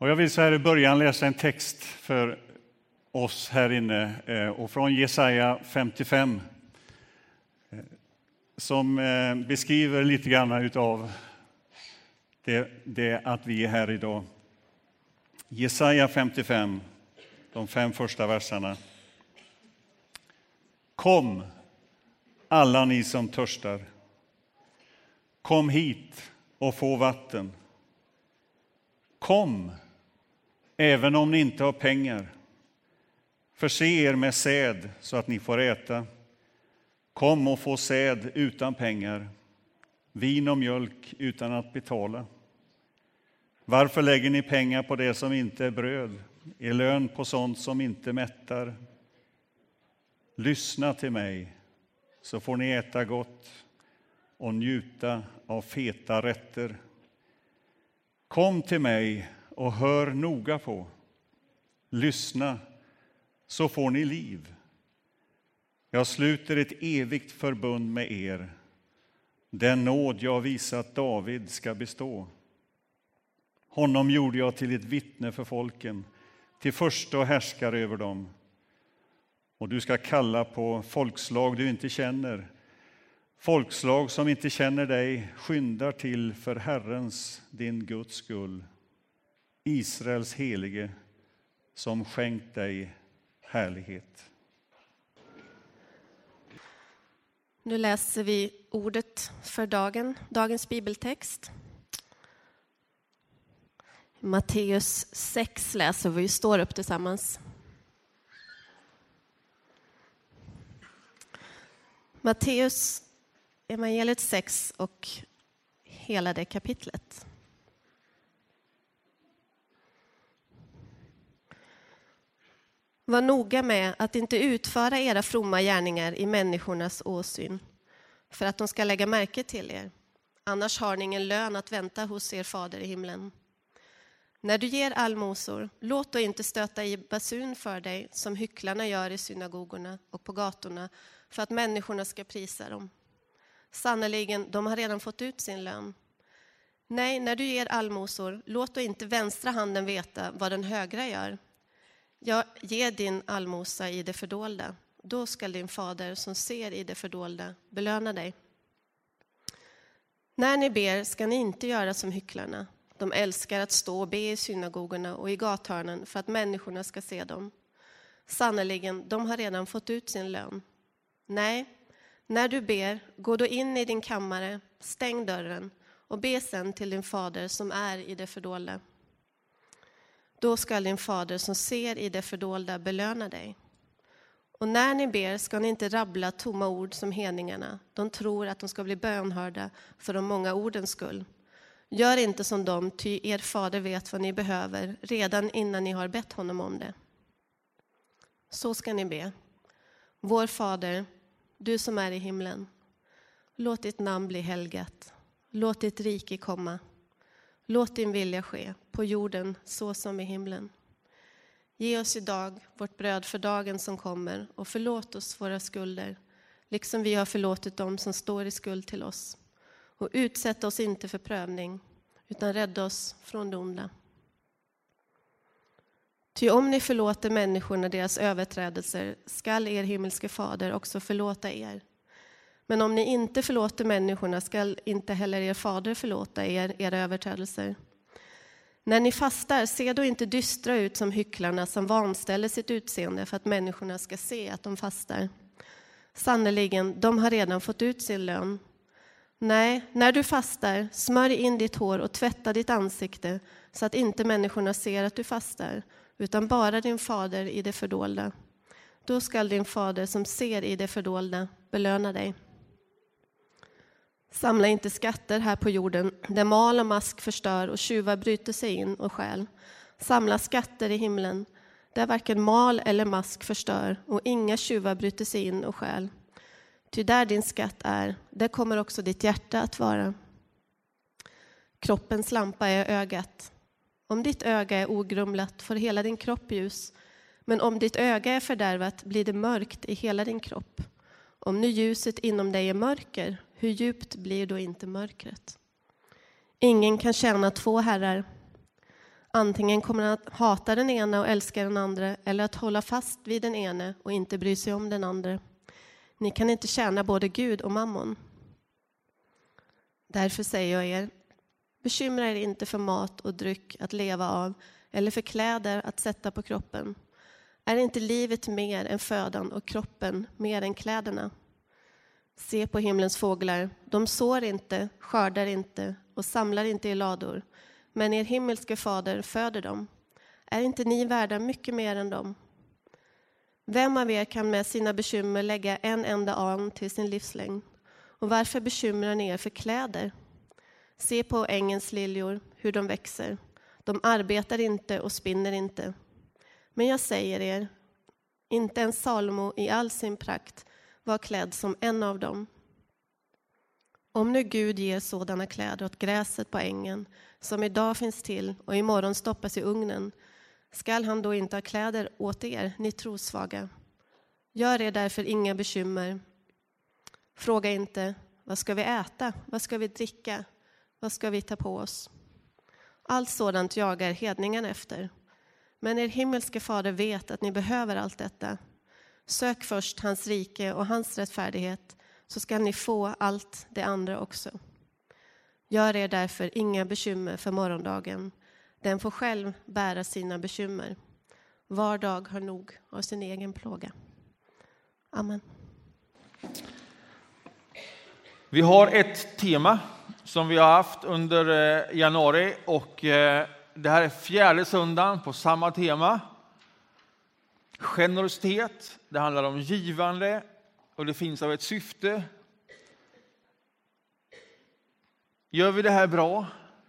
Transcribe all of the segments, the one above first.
Och jag vill så här i början läsa en text för oss här inne eh, och från Jesaja 55 eh, som eh, beskriver lite grann av det, det att vi är här idag. Jesaja 55, de fem första verserna. Kom, alla ni som törstar. Kom hit och få vatten. Kom, även om ni inte har pengar. Förse er med säd så att ni får äta. Kom och få säd utan pengar, vin och mjölk utan att betala. Varför lägger ni pengar på det som inte är bröd, er lön på sånt som inte mättar? Lyssna till mig, så får ni äta gott och njuta av feta rätter. Kom till mig och hör noga på. Lyssna, så får ni liv. Jag sluter ett evigt förbund med er. Den nåd jag visat David ska bestå. Honom gjorde jag till ett vittne för folken, till första och härskare över dem. Och du ska kalla på folkslag du inte känner. Folkslag som inte känner dig skyndar till för Herrens, din Guds skull. Israels helige som skänkt dig härlighet. Nu läser vi ordet för dagen, dagens bibeltext. Matteus 6 läser vi, står upp tillsammans. Matteus evangeliet 6 och hela det kapitlet. Var noga med att inte utföra era fromma gärningar i människornas åsyn för att de ska lägga märke till er. Annars har ni ingen lön att vänta hos er fader i himlen. När du ger allmosor, låt då inte stöta i basun för dig som hycklarna gör i synagogorna och på gatorna för att människorna ska prisa dem. Sannerligen, de har redan fått ut sin lön. Nej, när du ger allmosor, låt då inte vänstra handen veta vad den högra gör. Ja, ge din allmosa i det fördolda. Då skall din fader som ser i det fördolda belöna dig. När ni ber ska ni inte göra som hycklarna. De älskar att stå och be i synagogorna och i gathörnen för att människorna ska se dem. Sannerligen, de har redan fått ut sin lön. Nej, när du ber, gå då in i din kammare, stäng dörren och be sen till din fader som är i det fördolda. Då skall din fader som ser i det fördolda belöna dig. Och när ni ber ska ni inte rabbla tomma ord som hedningarna. De tror att de ska bli bönhörda för de många ordens skull. Gör inte som dem, ty er fader vet vad ni behöver redan innan ni har bett honom om det. Så ska ni be. Vår Fader, du som är i himlen. Låt ditt namn bli helgat. Låt ditt rike komma. Låt din vilja ske, på jorden så som i himlen. Ge oss idag vårt bröd för dagen som kommer och förlåt oss våra skulder, liksom vi har förlåtit dem som står i skuld till oss. Och utsätt oss inte för prövning, utan rädda oss från det onda. Ty om ni förlåter människorna deras överträdelser skall er himmelske fader också förlåta er. Men om ni inte förlåter människorna skall inte heller er fader förlåta er era överträdelser. När ni fastar, se då inte dystra ut som hycklarna som vanställer sitt utseende för att människorna ska se att de fastar. Sannerligen, de har redan fått ut sin lön. Nej, när du fastar, smörj in ditt hår och tvätta ditt ansikte så att inte människorna ser att du fastar, utan bara din fader i det fördolda. Då skall din fader som ser i det fördolda belöna dig. Samla inte skatter här på jorden där mal och mask förstör och tjuvar bryter sig in och stjäl. Samla skatter i himlen där varken mal eller mask förstör och inga tjuvar bryter sig in och stjäl. Ty där din skatt är, där kommer också ditt hjärta att vara. Kroppens lampa är ögat. Om ditt öga är ogrumlat får hela din kropp ljus, men om ditt öga är fördärvat blir det mörkt i hela din kropp. Om nu ljuset inom dig är mörker, hur djupt blir då inte mörkret? Ingen kan tjäna två herrar. Antingen kommer han att hata den ena och älska den andra eller att hålla fast vid den ene och inte bry sig om den andra. Ni kan inte tjäna både Gud och mammon. Därför säger jag er, bekymra er inte för mat och dryck att leva av eller för kläder att sätta på kroppen. Är inte livet mer än födan och kroppen mer än kläderna? Se på himlens fåglar, de sår inte, skördar inte och samlar inte i lador, men er himmelske fader föder dem. Är inte ni värda mycket mer än dem? Vem av er kan med sina bekymmer lägga en enda an till sin livslängd? Och varför bekymrar ni er för kläder? Se på ängens liljor, hur de växer. De arbetar inte och spinner inte. Men jag säger er, inte en Salomo i all sin prakt var klädd som en av dem. Om nu Gud ger sådana kläder åt gräset på ängen, som idag finns till och imorgon stoppas i ugnen, skall han då inte ha kläder åt er, ni trosvaga? Gör er därför inga bekymmer. Fråga inte, vad ska vi äta? Vad ska vi dricka? Vad ska vi ta på oss? Allt sådant jagar hedningarna efter. Men er himmelske fader vet att ni behöver allt detta. Sök först hans rike och hans rättfärdighet, så skall ni få allt det andra också. Gör er därför inga bekymmer för morgondagen. Den får själv bära sina bekymmer. Var dag har nog av sin egen plåga. Amen. Vi har ett tema som vi har haft under eh, januari och eh, det här är fjärde söndagen på samma tema. Generositet, det handlar om givande och det finns av ett syfte. Gör vi det här bra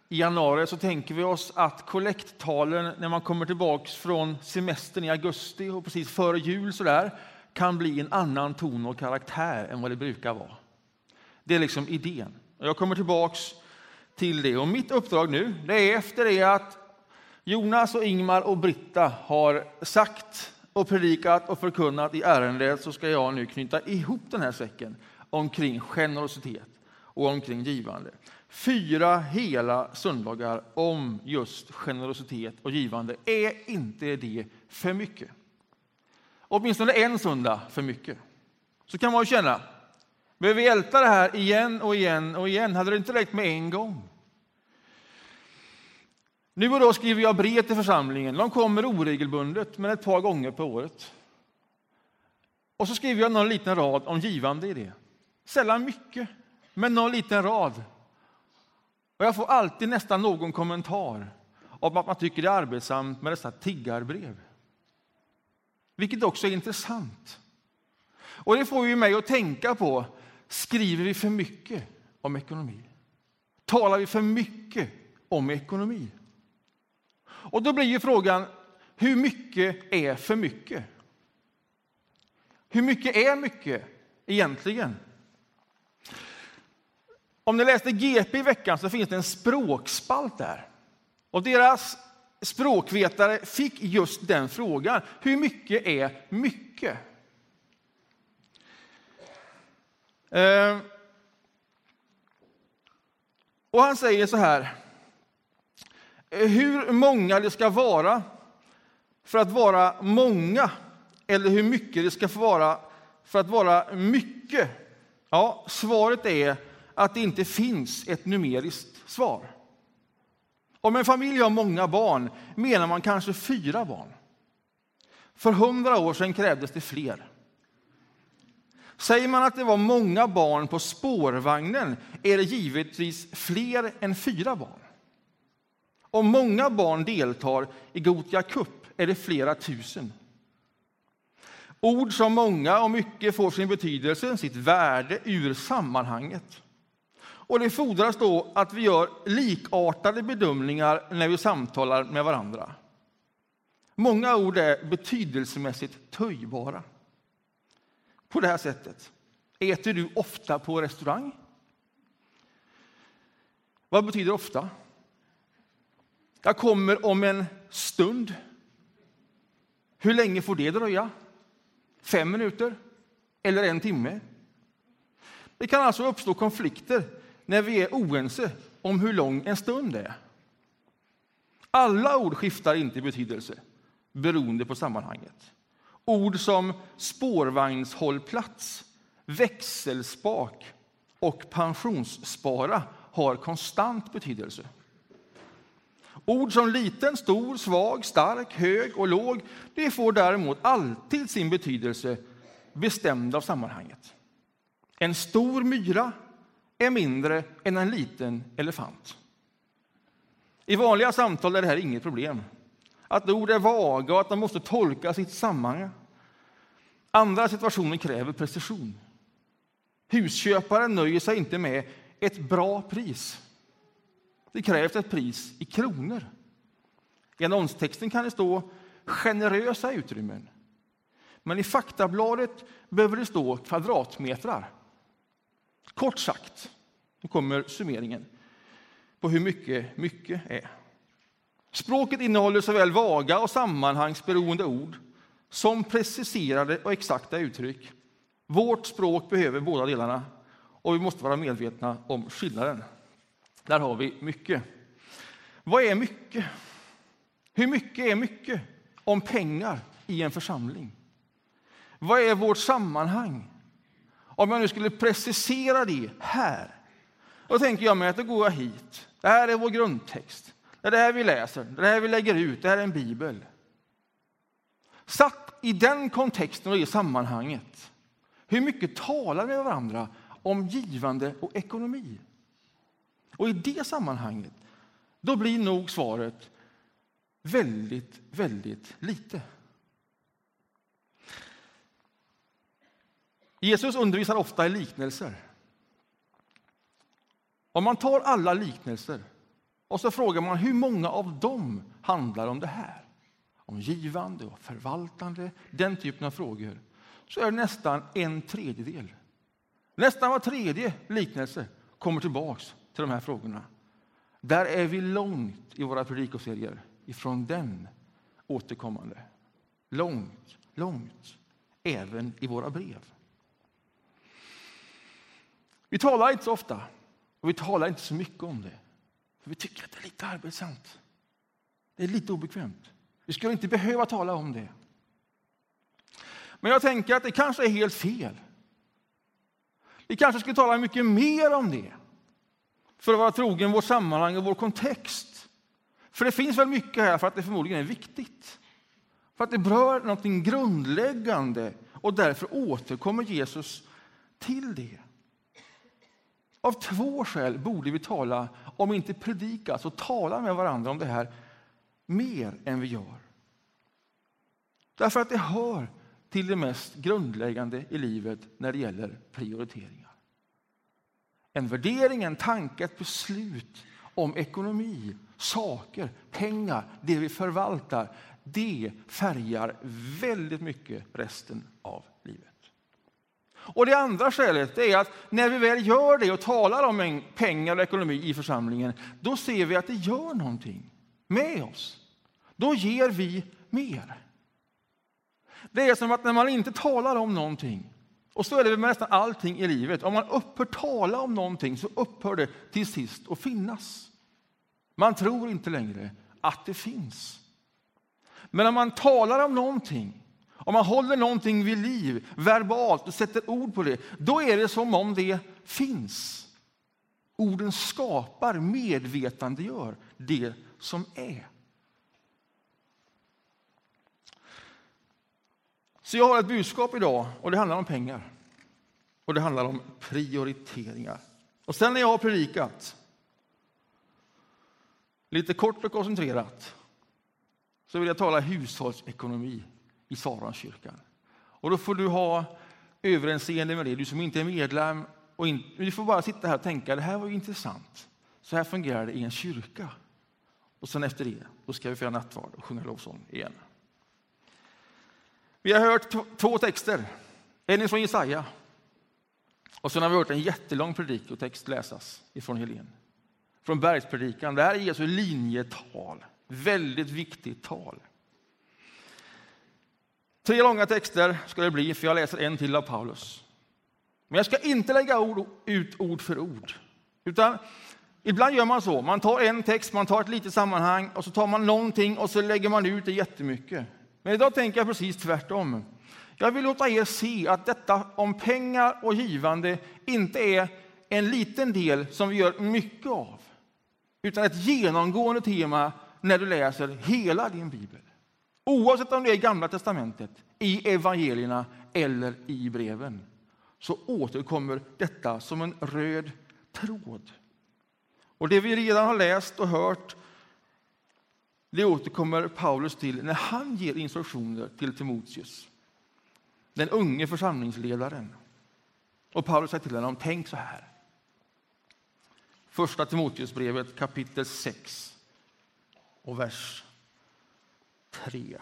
i januari så tänker vi oss att kollekttalen när man kommer tillbaks från semestern i augusti och precis före jul så där, kan bli en annan ton och karaktär än vad det brukar vara. Det är liksom idén. Jag kommer tillbaks till det. Och mitt uppdrag nu det är efter det att Jonas, och Ingmar och Britta har sagt och predikat och förkunnat i ärendet så ska jag nu knyta ihop den här säcken omkring generositet och omkring givande. Fyra hela söndagar om just generositet och givande. Är inte det för mycket? Åtminstone en söndag för mycket. Så kan man ju känna. Behöver vi älta det här igen och igen och igen? Hade det inte räckt med en gång? Nu och då skriver jag brev till församlingen. De kommer oregelbundet, men ett par gånger på året. Och så skriver jag någon liten rad om givande i det. Sällan mycket, men någon liten rad. Och jag får alltid nästan någon kommentar om att man tycker det är arbetsamt med dessa tiggarbrev. Vilket också är intressant. Och det får ju mig att tänka på, skriver vi för mycket om ekonomi? Talar vi för mycket om ekonomi? Och då blir ju frågan, hur mycket är för mycket? Hur mycket är mycket egentligen? Om ni läste GP i veckan så finns det en språkspalt där. Och deras språkvetare fick just den frågan. Hur mycket är mycket? Eh, och han säger så här hur många det ska vara för att vara många eller hur mycket det ska få vara för att vara mycket? Ja, svaret är att det inte finns ett numeriskt svar. Om en familj har många barn menar man kanske fyra barn. För hundra år sedan krävdes det fler. Säger man att det var många barn på spårvagnen är det givetvis fler än fyra barn. Om många barn deltar i Gotia Cup är det flera tusen. Ord som många och mycket får sin betydelse, sitt värde ur sammanhanget. Och det fordras då att vi gör likartade bedömningar när vi samtalar med varandra. Många ord är betydelsemässigt töjbara. På det här sättet. Äter du ofta på restaurang? Vad betyder ofta? Jag kommer om en stund. Hur länge får det dröja? Fem minuter? Eller en timme? Det kan alltså uppstå konflikter när vi är oense om hur lång en stund är. Alla ord skiftar inte i betydelse beroende på sammanhanget. Ord som spårvagnshållplats, växelspak och pensionsspara har konstant betydelse. Ord som liten, stor, svag, stark, hög och låg det får däremot alltid sin betydelse bestämd av sammanhanget. En stor myra är mindre än en liten elefant. I vanliga samtal är det här inget problem. Att ord är vaga och att de måste tolkas i ett sammanhang. Andra situationer kräver precision. Husköparen nöjer sig inte med ett bra pris. Det krävs ett pris i kronor. I annonstexten kan det stå generösa utrymmen. Men i faktabladet behöver det stå kvadratmetrar. Kort sagt, nu kommer summeringen på hur mycket mycket är. Språket innehåller såväl vaga och sammanhangsberoende ord som preciserade och exakta uttryck. Vårt språk behöver båda delarna och vi måste vara medvetna om skillnaden. Där har vi mycket. Vad är mycket? Hur mycket är mycket om pengar i en församling? Vad är vårt sammanhang? Om jag nu skulle precisera det här, då tänker jag mig att då går jag hit. Det här är vår grundtext. Det är det här vi läser, det är det här vi lägger ut, det här är en bibel. Satt i den kontexten och i sammanhanget, hur mycket talar vi med varandra om givande och ekonomi? Och i det sammanhanget, då blir nog svaret väldigt, väldigt lite. Jesus undervisar ofta i liknelser. Om man tar alla liknelser och så frågar man hur många av dem handlar om det här, om givande och förvaltande, den typen av frågor, så är det nästan en tredjedel. Nästan var tredje liknelse kommer tillbaks till de här frågorna. Där är vi långt i våra predikoserier ifrån den återkommande. Långt, långt, även i våra brev. Vi talar inte så ofta och vi talar inte så mycket om det. För Vi tycker att det är lite arbetsamt. Det är lite obekvämt. Vi skulle inte behöva tala om det. Men jag tänker att det kanske är helt fel. Vi kanske skulle tala mycket mer om det för att vara trogen vårt sammanhang och vår kontext. För det finns väl mycket här för att det förmodligen är viktigt. För att det berör något grundläggande och därför återkommer Jesus till det. Av två skäl borde vi tala, om inte predika, så tala med varandra om det här mer än vi gör. Därför att det hör till det mest grundläggande i livet när det gäller prioriteringar. En värdering, en tanke, ett beslut om ekonomi, saker, pengar, det vi förvaltar, det färgar väldigt mycket resten av livet. Och Det andra skälet är att när vi väl gör det och talar om pengar och ekonomi i församlingen, då ser vi att det gör någonting med oss. Då ger vi mer. Det är som att när man inte talar om någonting, och så är det med nästan allting i livet, om man upphör tala om någonting så upphör det till sist att finnas. Man tror inte längre att det finns. Men om man talar om någonting om man håller någonting vid liv verbalt och sätter ord på det, då är det som om det finns. Orden skapar, medvetandegör det som är. Så jag har ett budskap idag och det handlar om pengar. Och det handlar om prioriteringar. Och sen när jag har predikat, lite kort och koncentrerat, så vill jag tala hushållsekonomi i Saronskyrkan. Och då får du ha överenseende med det, du som inte är medlem. Och in, du får bara sitta här och tänka, det här var intressant. Så här fungerar det i en kyrka. Och sen efter det, då ska vi fira nattvard och sjunga lovsång igen. Vi har hört två texter. En är från Jesaja. Och sen har vi hört en jättelång predikotext läsas ifrån Helen. Från bergspredikan. Det här är Jesu linjetal. Väldigt viktigt tal. Tre långa texter ska det bli, för jag läser en till av Paulus. Men jag ska inte lägga ord, ut ord för ord, utan Ibland gör man så. Man tar en text, man tar ett litet sammanhang och så tar man någonting och så lägger man ut det jättemycket. Men idag tänker jag precis tvärtom. Jag vill låta er se att detta om pengar och givande inte är en liten del som vi gör mycket av, utan ett genomgående tema när du läser hela din bibel. Oavsett om det är i Gamla testamentet, i evangelierna eller i breven så återkommer detta som en röd tråd. Och det vi redan har läst och hört det återkommer Paulus till när han ger instruktioner till Timoteus, den unge församlingsledaren. Och Paulus säger till honom, tänk så här. Första Timoteusbrevet kapitel 6 och vers 3.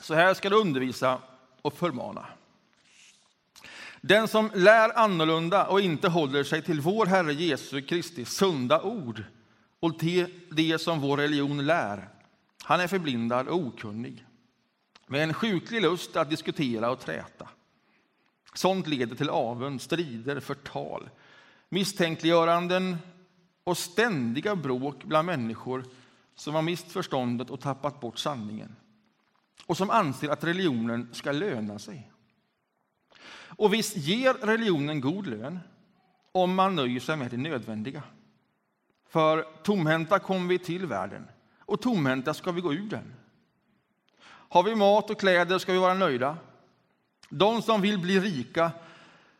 Så här ska du undervisa och förmana. Den som lär annorlunda och inte håller sig till vår Herre Jesu Kristi sunda ord och till det som vår religion lär, han är förblindad och okunnig med en sjuklig lust att diskutera och träta. Sånt leder till avund, strider, förtal, misstänkliggöranden och ständiga bråk bland människor som har mist förståndet och tappat bort sanningen och som anser att religionen ska löna sig. Och visst ger religionen god lön om man nöjer sig med det nödvändiga. För tomhänta kom vi till världen och tomhänta ska vi gå ur den. Har vi mat och kläder ska vi vara nöjda. De som vill bli rika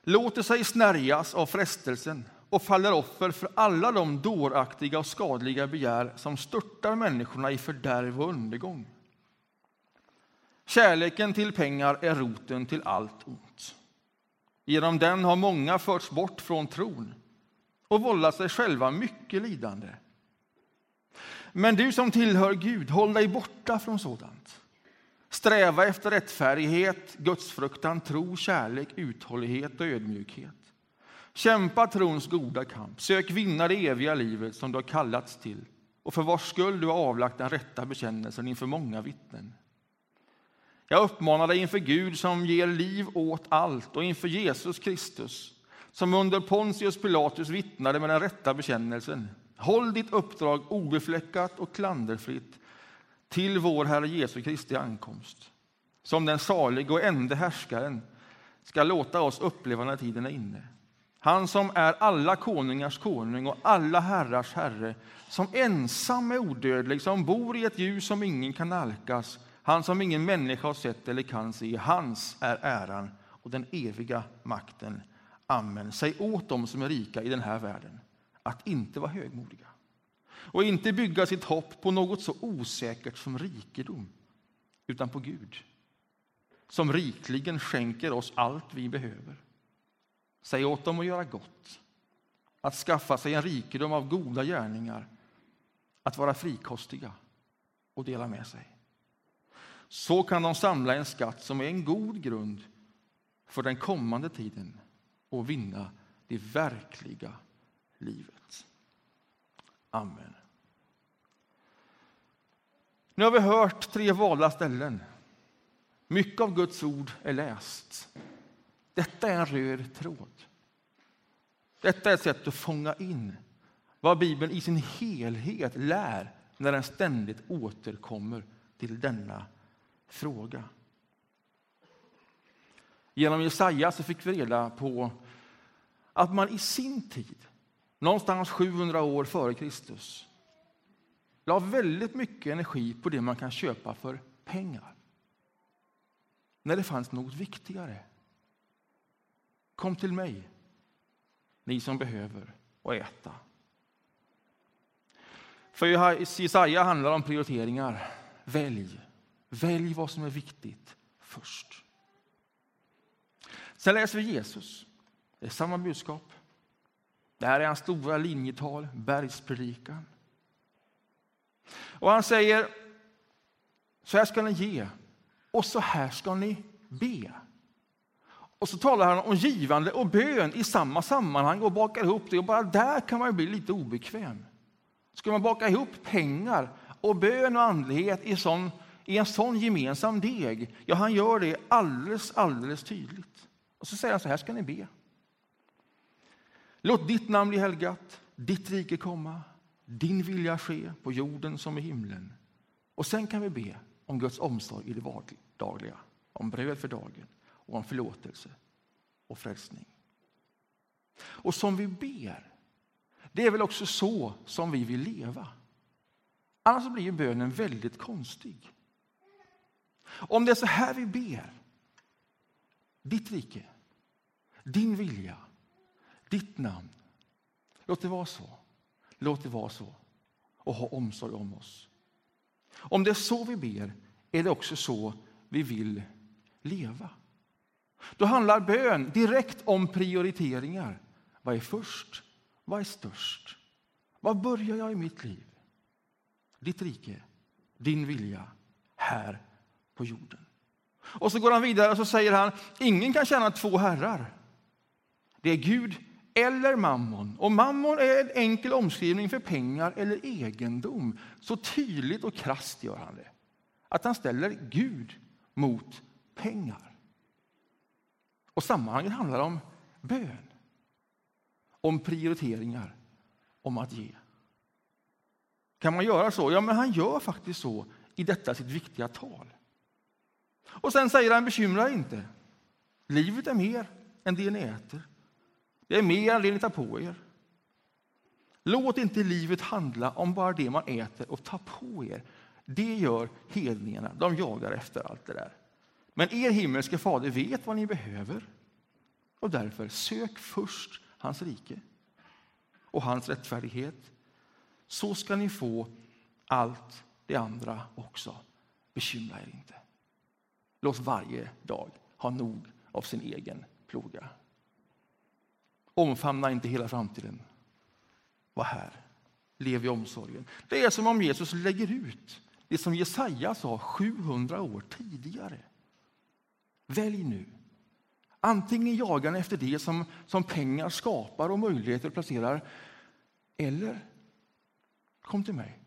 låter sig snärjas av frestelsen och faller offer för alla de dåraktiga och skadliga begär som störtar människorna i fördärv och undergång. Kärleken till pengar är roten till allt ont. Genom den har många förts bort från tron och vållat sig själva mycket lidande. Men du som tillhör Gud, håll dig borta från sådant. Sträva efter rättfärdighet, gudsfruktan, tro, kärlek, uthållighet och ödmjukhet. Kämpa trons goda kamp. Sök vinna det eviga livet som du har kallats till och för vars skull du har avlagt den rätta bekännelsen inför många vittnen. Jag uppmanar dig inför Gud som ger liv åt allt och inför Jesus Kristus som under Pontius Pilatus vittnade med den rätta bekännelsen. Håll ditt uppdrag obefläckat och klanderfritt till vår Herre Jesu Kristi ankomst. Som den salige och ende härskaren ska låta oss uppleva när tiden är inne. Han som är alla konungars konung och alla herrars herre, som ensam är odödlig, som bor i ett ljus som ingen kan nalkas, han som ingen människa har sett eller kan se, hans är äran och den eviga makten. Amen. Säg åt dem som är rika i den här världen att inte vara högmodiga och inte bygga sitt hopp på något så osäkert som rikedom, utan på Gud som rikligen skänker oss allt vi behöver. Säg åt dem att göra gott, att skaffa sig en rikedom av goda gärningar, att vara frikostiga och dela med sig. Så kan de samla en skatt som är en god grund för den kommande tiden och vinna det verkliga livet. Amen. Nu har vi hört tre valda ställen. Mycket av Guds ord är läst. Detta är en röd tråd. Detta är ett sätt att fånga in vad Bibeln i sin helhet lär när den ständigt återkommer till denna fråga. Genom Jesaja så fick vi reda på att man i sin tid, någonstans 700 år före Kristus, la väldigt mycket energi på det man kan köpa för pengar. När det fanns något viktigare. Kom till mig, ni som behöver och äta. För Jesaja handlar om prioriteringar. Välj. Välj vad som är viktigt först. Sen läser vi Jesus. Det är samma budskap. Det här är hans stora linjetal, bergspredikan. Och han säger, så här ska ni ge och så här ska ni be. Och så talar han om givande och bön i samma sammanhang och bakar ihop det. Och bara där kan man bli lite obekväm. Ska man baka ihop pengar och bön och andlighet i sån i en sån gemensam deg. Ja, han gör det alldeles, alldeles tydligt. Och så säger han så här ska ni be. Låt ditt namn bli helgat, ditt rike komma, din vilja ske på jorden som i himlen. Och sen kan vi be om Guds omsorg i det vardagliga, om bröd för dagen och om förlåtelse och frälsning. Och som vi ber, det är väl också så som vi vill leva. Annars blir ju bönen väldigt konstig. Om det är så här vi ber, ditt rike, din vilja, ditt namn. Låt det vara så. Låt det vara så. Och ha omsorg om oss. Om det är så vi ber är det också så vi vill leva. Då handlar bön direkt om prioriteringar. Vad är först? Vad är störst? Var börjar jag i mitt liv? Ditt rike, din vilja, här på jorden. Och så går han vidare och så säger han, ingen kan tjäna två herrar. Det är Gud eller mammon. Och mammon är en enkel omskrivning för pengar eller egendom. Så tydligt och krasst gör han det. Att han ställer Gud mot pengar. Och sammanhanget handlar om bön. Om prioriteringar, om att ge. Kan man göra så? Ja, men han gör faktiskt så i detta sitt viktiga tal. Och sen säger han, bekymra inte. Livet är mer än det ni äter. Det är mer än det ni tar på er. Låt inte livet handla om bara det man äter och tar på er. Det gör hedningarna. De jagar efter allt det där. Men er himmelske fader vet vad ni behöver. Och därför, sök först hans rike och hans rättfärdighet. Så ska ni få allt det andra också. Bekymra er inte. Låt varje dag ha nog av sin egen ploga. Omfamna inte hela framtiden. Var här. Lev i omsorgen. Det är som om Jesus lägger ut det som Jesaja sa 700 år tidigare. Välj nu. Antingen jagar ni efter det som, som pengar skapar och möjligheter placerar, eller kom till mig.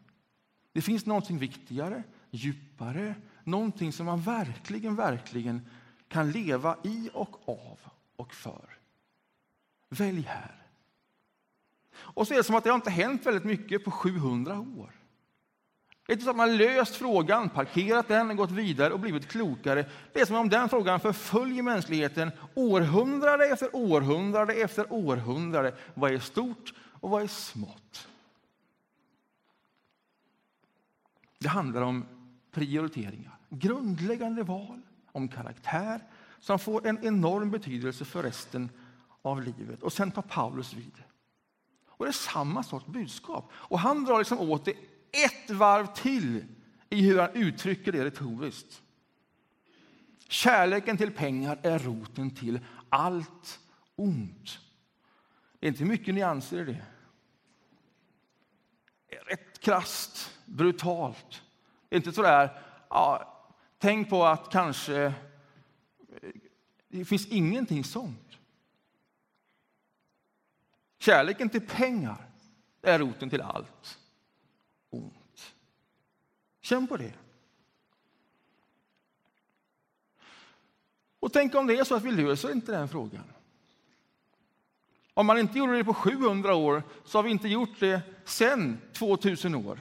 Det finns någonting viktigare, djupare, någonting som man verkligen, verkligen kan leva i och av och för. Välj här. Och så är det som att det har inte hänt väldigt mycket på 700 år. Det är inte så att man löst frågan, parkerat den, gått vidare och blivit klokare. Det är som om den frågan förföljer mänskligheten århundrade efter århundrade efter århundrade. Vad är stort och vad är smått? Det handlar om prioriteringar, grundläggande val om karaktär som får en enorm betydelse för resten av livet. Och sen tar Paulus vid. Och det är samma sorts budskap. Och han drar liksom åt det ett varv till i hur han uttrycker det retoriskt. Kärleken till pengar är roten till allt ont. Det är inte mycket nyanser i det. det är rätt krasst, brutalt. Det är inte sådär, ja, tänk på att kanske... Det finns ingenting sånt. Kärleken till pengar är roten till allt ont. Känn på det. Och tänk om det är så att vi löser inte den frågan. Om man inte gjorde det på 700 år så har vi inte gjort det sen 2000 år.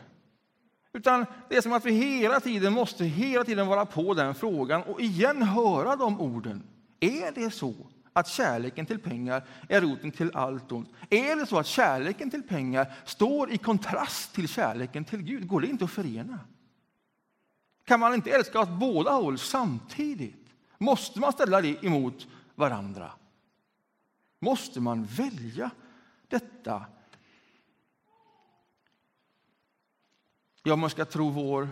Utan det är som att vi hela tiden måste hela tiden vara på den frågan och igen höra de orden. Är det så att kärleken till pengar är roten till allt ont? Är det så att kärleken till pengar står i kontrast till kärleken till Gud? Går det inte att förena? Kan man inte älska åt båda håll samtidigt? Måste man ställa det emot varandra? Måste man välja detta? Ja, om man ska tro vår,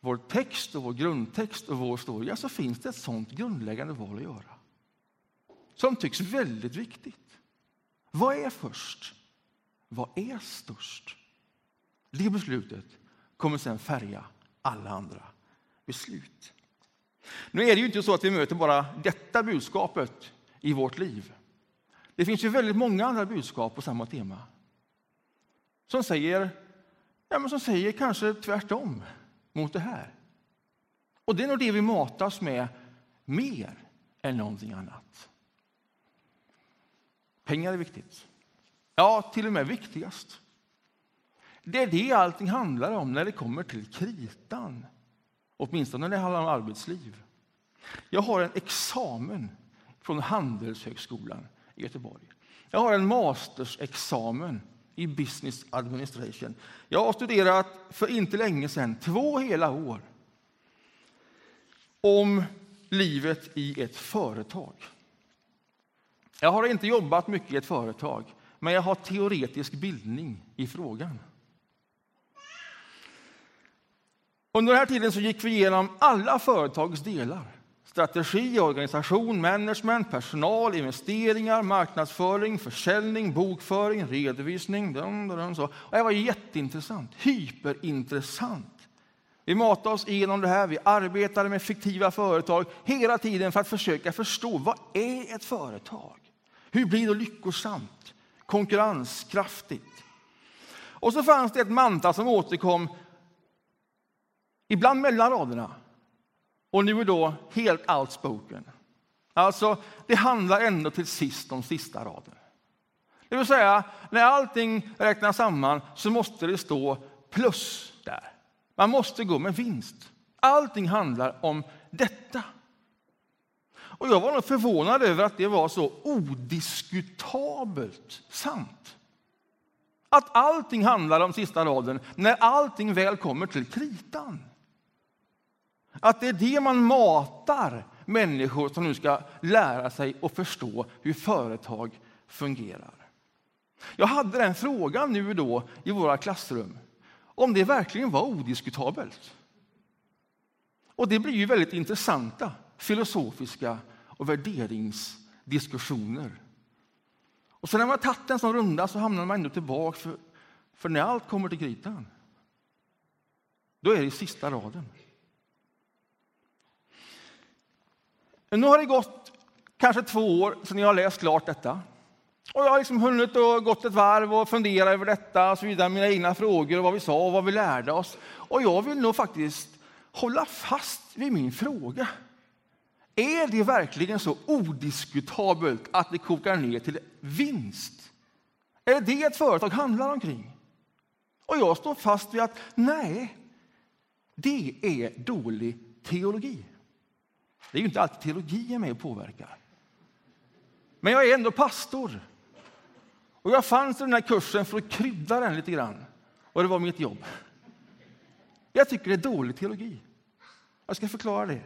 vår text och vår grundtext och vår historia så finns det ett sånt grundläggande val att göra som tycks väldigt viktigt. Vad är först? Vad är störst? Det beslutet kommer sen färga alla andra beslut. Nu är det ju inte så att vi möter bara detta budskapet i vårt liv. Det finns ju väldigt många andra budskap på samma tema. Som säger, ja, men som säger kanske tvärtom mot det här. Och det är nog det vi matas med mer än någonting annat. Pengar är viktigt. Ja, till och med viktigast. Det är det allting handlar om när det kommer till kritan. Åtminstone när det handlar om arbetsliv. Jag har en examen från Handelshögskolan i Göteborg. Jag har en mastersexamen i business administration. Jag har studerat för inte länge sedan, två hela år, om livet i ett företag. Jag har inte jobbat mycket i ett företag, men jag har teoretisk bildning i frågan. Under den här tiden så gick vi igenom alla företagets delar. Strategi, organisation, management, personal, investeringar, marknadsföring, försäljning, bokföring, redovisning. Dun, dun, så. Och det var jätteintressant, hyperintressant. Vi matade oss igenom det här, vi arbetade med fiktiva företag hela tiden för att försöka förstå vad är ett företag? Hur blir det lyckosamt, konkurrenskraftigt? Och så fanns det ett mantra som återkom ibland mellan raderna och nu är då helt outspoken. Alltså, det handlar ändå till sist om sista raden. Det vill säga, när allting räknas samman så måste det stå plus där. Man måste gå med vinst. Allting handlar om detta. Och jag var nog förvånad över att det var så odiskutabelt sant. Att allting handlar om sista raden när allting väl kommer till kritan. Att det är det man matar människor som nu ska lära sig och förstå hur företag fungerar. Jag hade den frågan nu då i våra klassrum, om det verkligen var odiskutabelt. Och det blir ju väldigt intressanta filosofiska och värderingsdiskussioner. Och sen när man tagit en sån runda så hamnar man ändå tillbaka, för, för när allt kommer till kritan, då är det sista raden. Nu har det gått kanske två år sedan jag har läst klart detta. Och jag har liksom hunnit och gått ett varv och fundera över detta, och så vidare, mina egna frågor och vad vi sa och vad vi lärde oss. Och jag vill nog faktiskt hålla fast vid min fråga. Är det verkligen så odiskutabelt att det kokar ner till vinst? Är det det ett företag handlar omkring? Och jag står fast vid att nej, det är dålig teologi. Det är ju inte alltid teologi med och påverkar. Men jag är ändå pastor. Och jag fanns i den här kursen för att krydda den lite grann. Och det var mitt jobb. Jag tycker det är dålig teologi. Jag ska förklara det.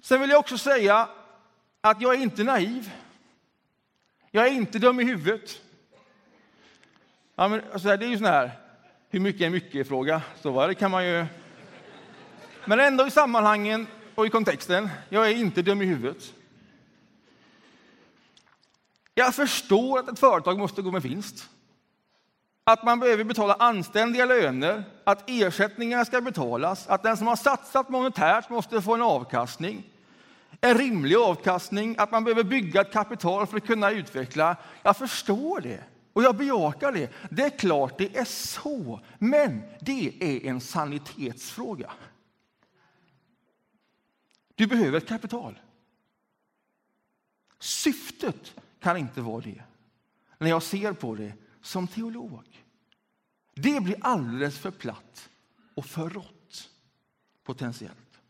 Sen vill jag också säga att jag är inte naiv. Jag är inte dum i huvudet. Ja, men, alltså, det är ju sån här, hur mycket är mycket-fråga. Så var det kan man ju... Men ändå i sammanhangen och i kontexten, jag är inte dum i huvudet. Jag förstår att ett företag måste gå med vinst. Att man behöver betala anständiga löner, att ersättningar ska betalas, att den som har satsat monetärt måste få en avkastning. En rimlig avkastning, att man behöver bygga ett kapital för att kunna utveckla. Jag förstår det och jag bejakar det. Det är klart det är så, men det är en sanitetsfråga. Du behöver ett kapital. Syftet kan inte vara det, när jag ser på det som teolog. Det blir alldeles för platt och för rått, potentiellt.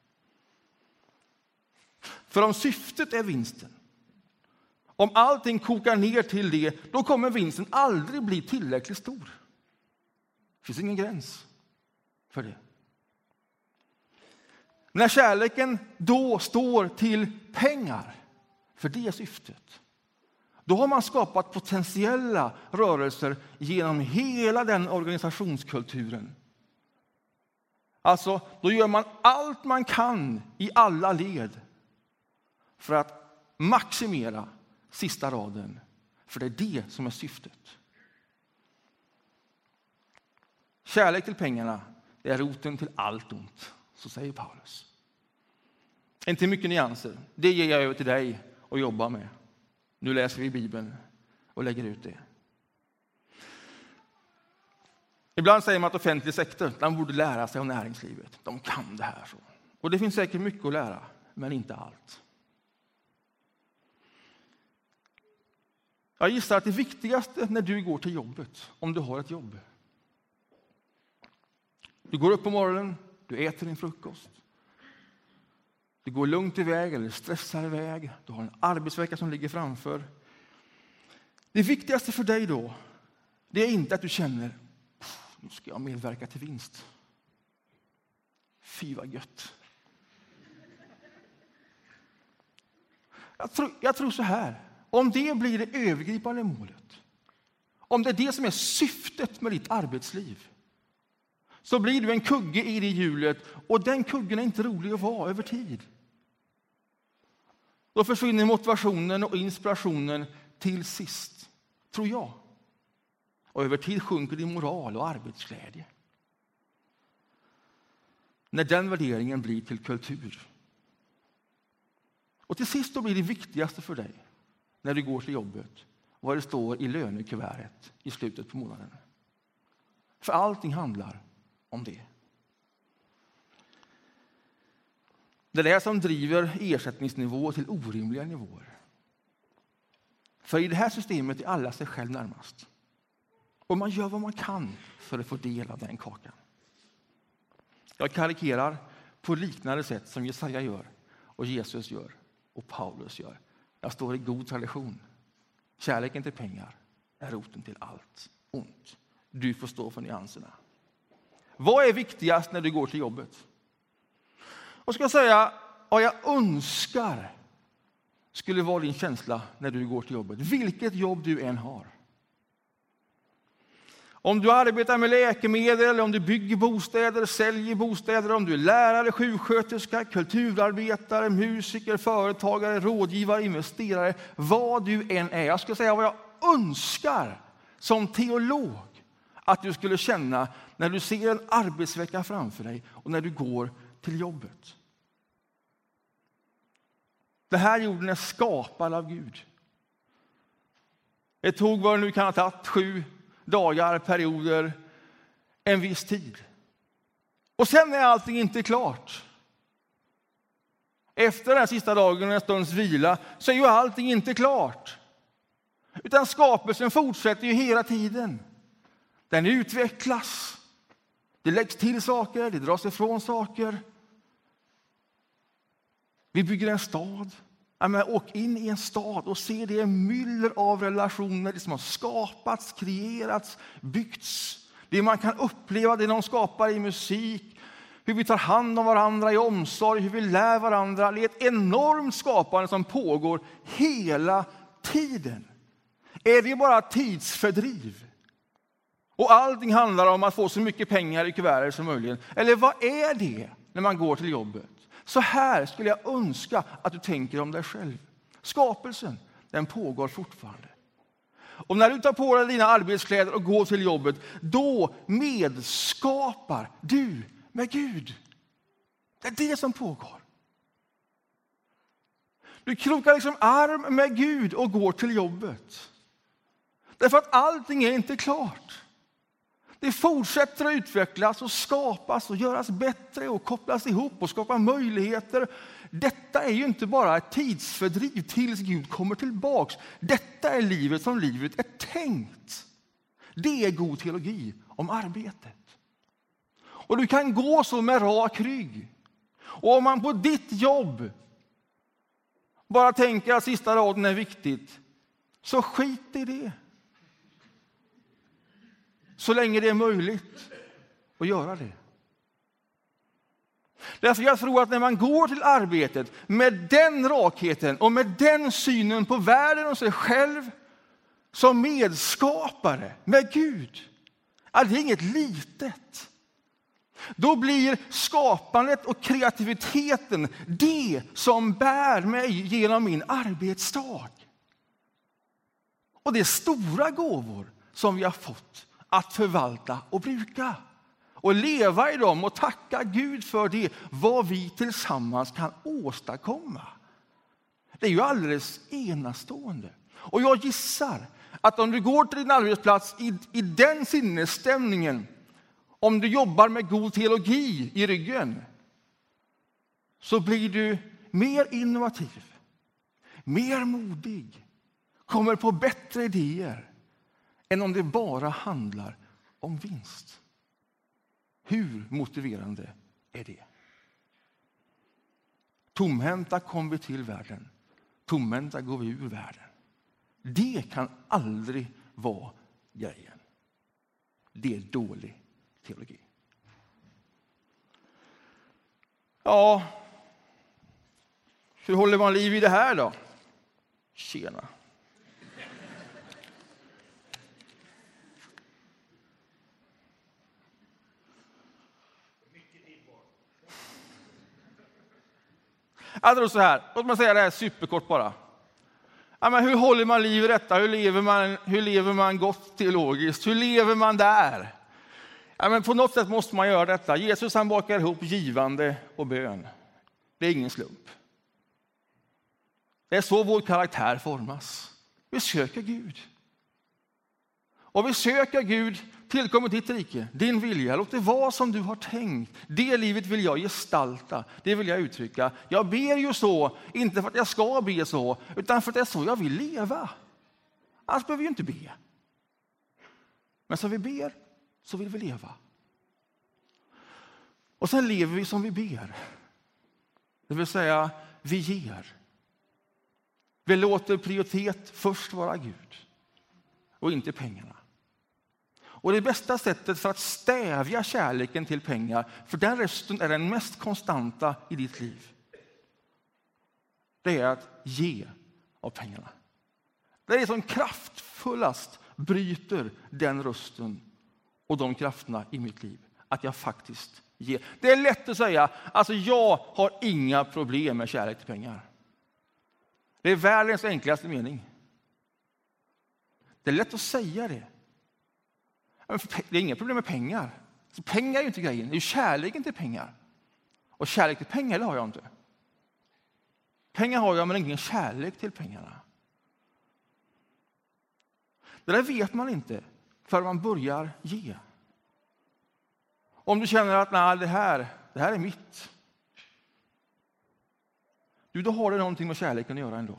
För om syftet är vinsten, om allting kokar ner till det, då kommer vinsten aldrig bli tillräckligt stor. Det finns ingen gräns för det. När kärleken då står till pengar, för det är syftet, då har man skapat potentiella rörelser genom hela den organisationskulturen. Alltså, då gör man allt man kan i alla led för att maximera sista raden, för det är det som är syftet. Kärlek till pengarna är roten till allt ont, så säger Paulus. Inte mycket nyanser. Det ger jag över till dig att jobba med. Nu läser vi Bibeln och lägger ut det. Ibland säger man att offentlig sektor de borde lära sig om näringslivet. De kan det här. så. Och det finns säkert mycket att lära, men inte allt. Jag gissar att det viktigaste när du går till jobbet, om du har ett jobb. Du går upp på morgonen, du äter din frukost. Du går lugnt iväg eller stressar iväg. Du har en arbetsvecka som ligger framför. Det viktigaste för dig då, det är inte att du känner nu ska jag medverka till vinst. Fy vad gött. Jag tror, jag tror så här, om det blir det övergripande målet, om det är det som är syftet med ditt arbetsliv, så blir du en kugge i det hjulet och den kuggen är inte rolig att vara över tid. Då försvinner motivationen och inspirationen till sist, tror jag. Och över tid sjunker din moral och arbetsglädje. När den värderingen blir till kultur. Och till sist då blir det viktigaste för dig när du går till jobbet vad det står i lönekuvertet i slutet på månaden. För allting handlar om det. Det är det som driver ersättningsnivåer till orimliga nivåer. För i det här systemet är alla sig själv närmast. Och man gör vad man kan för att få del av den kakan. Jag karikerar på liknande sätt som Jesaja gör, och Jesus gör och Paulus gör. Jag står i god tradition. Kärleken till pengar är roten till allt ont. Du får stå för nyanserna. Vad är viktigast när du går till jobbet? Och ska säga vad jag önskar skulle vara din känsla när du går till jobbet, vilket jobb du än har. Om du arbetar med läkemedel, om du bygger bostäder, säljer bostäder, om du är lärare, sjuksköterska, kulturarbetare, musiker, företagare, rådgivare, investerare, vad du än är. Jag ska säga vad jag önskar som teolog att du skulle känna när du ser en arbetsvecka framför dig och när du går till jobbet. Den här jorden är skapad av Gud. Det tog vad det nu kan ha tagit, sju dagar, perioder, en viss tid. Och sen är allting inte klart. Efter den sista dagen, och en stunds vila, så är ju allting inte klart. Utan skapelsen fortsätter ju hela tiden. Den utvecklas. Det läggs till saker, det dras ifrån saker. Vi bygger en stad. Ja, åk in i en stad och se det myller av relationer som har skapats, kreerats, byggts. Det man kan uppleva, det de skapar i musik, hur vi tar hand om varandra i omsorg, hur vi lär varandra. Det är ett enormt skapande som pågår hela tiden. Är det bara tidsfördriv? Och allting handlar om att få så mycket pengar i kuvertet som möjligt. Eller vad är det när man går till jobbet? Så här skulle jag önska att du tänker om dig själv. Skapelsen, den pågår fortfarande. Och när du tar på dig dina arbetskläder och går till jobbet, då medskapar du med Gud. Det är det som pågår. Du krokar liksom arm med Gud och går till jobbet. Därför att allting är inte klart. Det fortsätter att utvecklas och skapas och göras bättre och kopplas ihop och skapa möjligheter. Detta är ju inte bara ett tidsfördriv tills Gud kommer tillbaks. Detta är livet som livet är tänkt. Det är god teologi om arbetet. Och du kan gå så med rak rygg. Och om man på ditt jobb bara tänker att sista raden är viktigt, så skit i det så länge det är möjligt att göra det. Därför jag tror att när man går till arbetet med den rakheten och med den synen på världen och sig själv som medskapare med Gud, att det är inget litet. Då blir skapandet och kreativiteten det som bär mig genom min arbetsdag. Och det är stora gåvor som vi har fått att förvalta och bruka. Och leva i dem och tacka Gud för det, vad vi tillsammans kan åstadkomma. Det är ju alldeles enastående. Och jag gissar att om du går till din arbetsplats i, i den sinnesstämningen om du jobbar med god teologi i ryggen, så blir du mer innovativ, mer modig, kommer på bättre idéer än om det bara handlar om vinst. Hur motiverande är det? Tomhänta kom vi till världen, tomhänta går vi ur världen. Det kan aldrig vara grejen. Det är dålig teologi. Ja, hur håller man liv i det här då? Tjena. Alltså så här, låt mig säga det här superkort bara. Ja, men hur håller man liv i detta? Hur lever man, hur lever man gott teologiskt? Hur lever man där? Ja, men på något sätt måste man göra detta. Jesus han bakar ihop givande och bön. Det är ingen slump. Det är så vår karaktär formas. Vi söker Gud. Och vi söker Gud, tillkommer ditt rike, din vilja. Låt det vara som du har tänkt. Det livet vill jag gestalta, det vill jag uttrycka. Jag ber ju så, inte för att jag ska be så, utan för att det är så jag vill leva. Annars behöver vi ju inte be. Men som vi ber, så vill vi leva. Och sen lever vi som vi ber. Det vill säga, vi ger. Vi låter prioritet först vara Gud och inte pengarna. Och Det bästa sättet för att stävja kärleken till pengar, för den rösten är den mest konstanta i ditt liv, det är att ge av pengarna. Det är det som kraftfullast bryter den rösten och de krafterna i mitt liv. Att jag faktiskt ger. Det är lätt att säga, alltså jag har inga problem med kärlek till pengar. Det är världens enklaste mening. Det är lätt att säga det. Det är inga problem med pengar. Så pengar är ju inte grejen, det är kärleken till pengar. Och kärlek till pengar, har jag inte. Pengar har jag, men ingen kärlek till pengarna. Det där vet man inte förrän man börjar ge. Om du känner att Nej, det, här, det här är mitt. Du, då har det någonting med kärleken att göra ändå.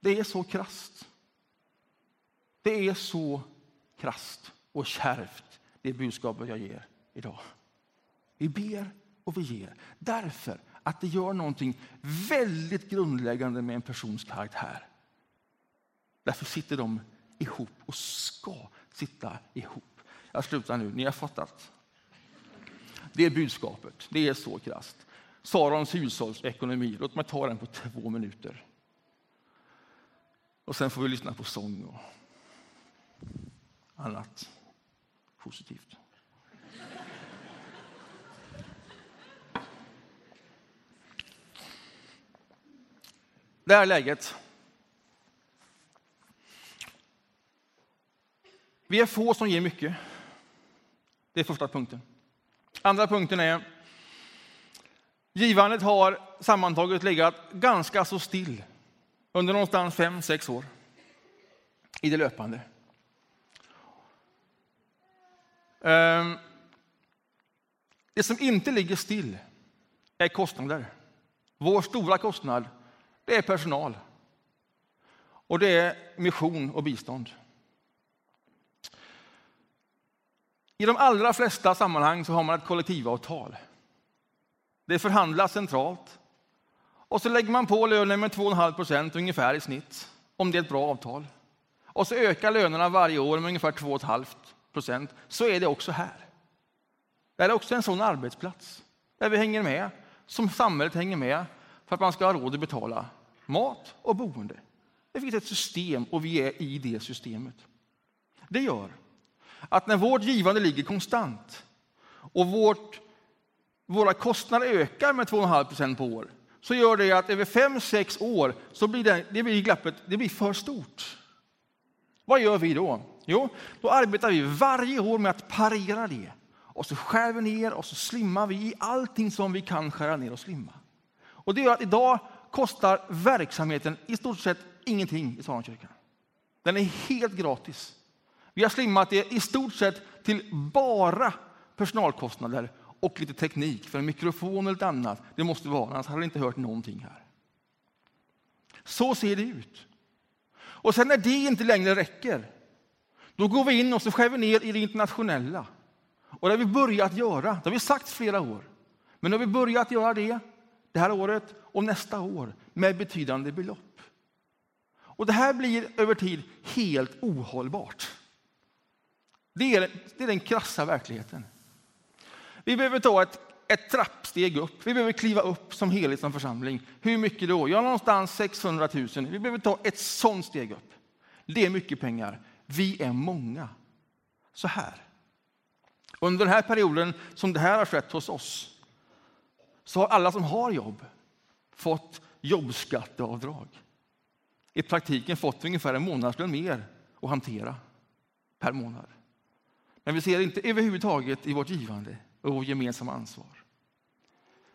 Det är så krast. Det är så krast och kärvt, det budskapet jag ger idag. Vi ber och vi ger därför att det gör någonting väldigt grundläggande med en persons karaktär. Därför sitter de ihop och ska sitta ihop. Jag slutar nu, ni har fattat. Det är budskapet, det är så krasst. Sarons hushållsekonomi, låt mig ta den på två minuter. Och sen får vi lyssna på sång och annat positivt. Det här läget. Vi är få som ger mycket. Det är första punkten. Andra punkten är givandet har sammantaget legat ganska så still under någonstans fem, sex år i det löpande. Ehm, det som inte ligger still är kostnader. Vår stora kostnad det är personal. Och det är mission och bistånd. I de allra flesta sammanhang så har man ett kollektivavtal. Det förhandlas centralt. Och så lägger man på lönen med 2,5 procent ungefär i snitt, om det är ett bra avtal. Och så ökar lönerna varje år med ungefär 2,5 procent. Så är det också här. Det är också en sån arbetsplats där vi hänger med, som samhället hänger med, för att man ska ha råd att betala mat och boende. Det finns ett system och vi är i det systemet. Det gör att när vårt givande ligger konstant och vårt, våra kostnader ökar med 2,5 procent på år, så gör det att över 5-6 år så blir det, det blir glappet det blir för stort. Vad gör vi då? Jo, då arbetar vi varje år med att parera det. Och så skär vi ner och så slimmar vi i allting som vi kan skära ner och slimma. Och det gör att idag kostar verksamheten i stort sett ingenting i Saronkyrkan. Den är helt gratis. Vi har slimmat det i stort sett till bara personalkostnader och lite teknik. För en mikrofon eller annat, det måste vara, annars hade ni inte hört någonting här. Så ser det ut. Och sen när det inte längre räcker, då går vi in och så skär vi ner i det internationella. Och det har vi börjat göra, det har vi sagt flera år. Men nu har vi börjat göra det det här året och nästa år med betydande belopp. Och det här blir över tid helt ohållbart. Det är, det är den krassa verkligheten. Vi behöver ta ett, ett trappsteg upp. Vi behöver kliva upp som helhet som församling. Hur mycket då? Ja, någonstans 600 000. Vi behöver ta ett sånt steg upp. Det är mycket pengar. Vi är många. Så här. Under den här perioden som det här har skett hos oss så har alla som har jobb fått jobbskatteavdrag. I praktiken fått ungefär en månadslön mer att hantera per månad. Men vi ser det inte överhuvudtaget i vårt givande och vårt gemensamma ansvar.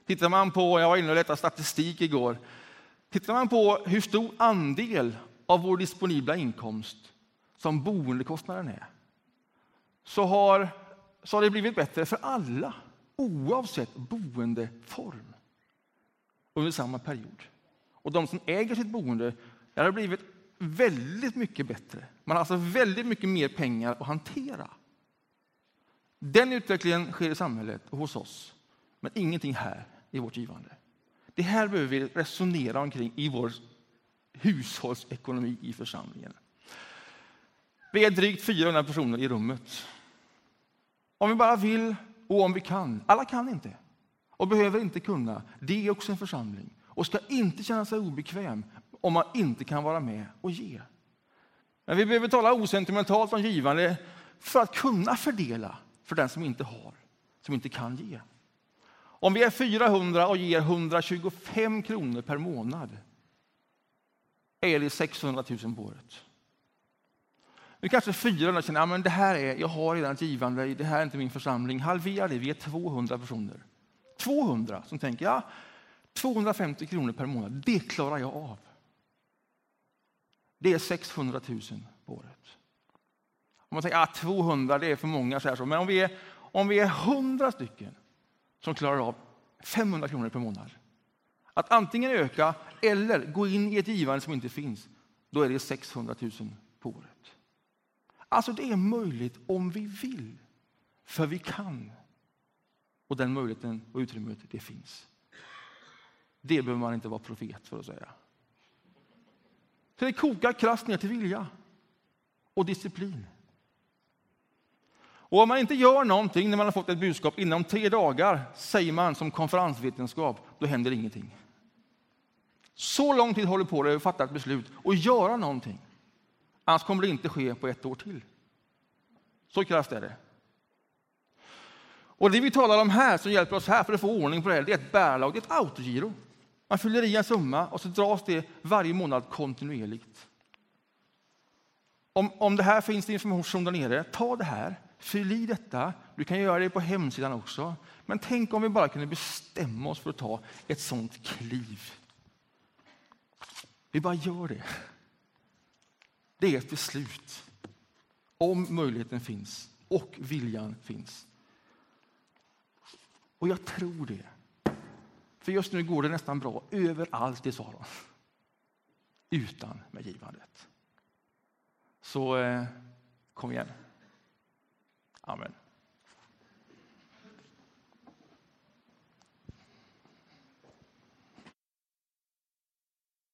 Tittar man på, jag var inne och letade statistik igår, tittar man på hur stor andel av vår disponibla inkomst som boendekostnaden är, så har, så har det blivit bättre för alla, oavsett boendeform, under samma period. Och de som äger sitt boende, det har blivit väldigt mycket bättre. Man har alltså väldigt mycket mer pengar att hantera. Den utvecklingen sker i samhället och hos oss, men ingenting här i vårt givande. Det här behöver vi resonera omkring i vår hushållsekonomi i församlingen. Vi är drygt 400 personer i rummet. Om vi bara vill och om vi kan. Alla kan inte och behöver inte kunna. Det är också en församling och ska inte känna sig obekväm om man inte kan vara med och ge. Men vi behöver tala osentimentalt om givande för att kunna fördela för den som inte har, som inte kan ge. Om vi är 400 och ger 125 kronor per månad är det 600 000 på året. Nu kanske 400 känner att det här är, jag har redan ett givande, det här är inte min församling. Halvera det, vi är 200 personer. 200 som tänker, ja, 250 kronor per månad, det klarar jag av. Det är 600 000 på året. Om man tänker att ah, 200 det är för många, så här så. men om vi, är, om vi är 100 stycken som klarar av 500 kronor per månad. Att antingen öka eller gå in i ett givande som inte finns, då är det 600 000 på året. Alltså det är möjligt om vi vill, för vi kan. Och den möjligheten och utrymmet, det finns. Det behöver man inte vara profet för att säga. Så det kokar krasst ner till vilja och disciplin. Och om man inte gör någonting när man har fått ett budskap inom tre dagar, säger man som konferensvetenskap, då händer ingenting. Så lång tid håller på att fatta ett beslut och göra någonting. Annars kommer det inte ske på ett år till. Så krasst är det. Och det vi talar om här, som hjälper oss här för att få ordning på det här, det är ett bärlag, det är ett autogiro. Man fyller i en summa och så dras det varje månad kontinuerligt. Om, om det här finns det information där nere, ta det här. Fyll i detta. Du kan göra det på hemsidan också. Men tänk om vi bara kunde bestämma oss för att ta ett sånt kliv. Vi bara gör det. Det är ett beslut. Om möjligheten finns och viljan finns. Och jag tror det. För just nu går det nästan bra överallt i Saron. Utan medgivandet. Så eh, kom igen. Amen.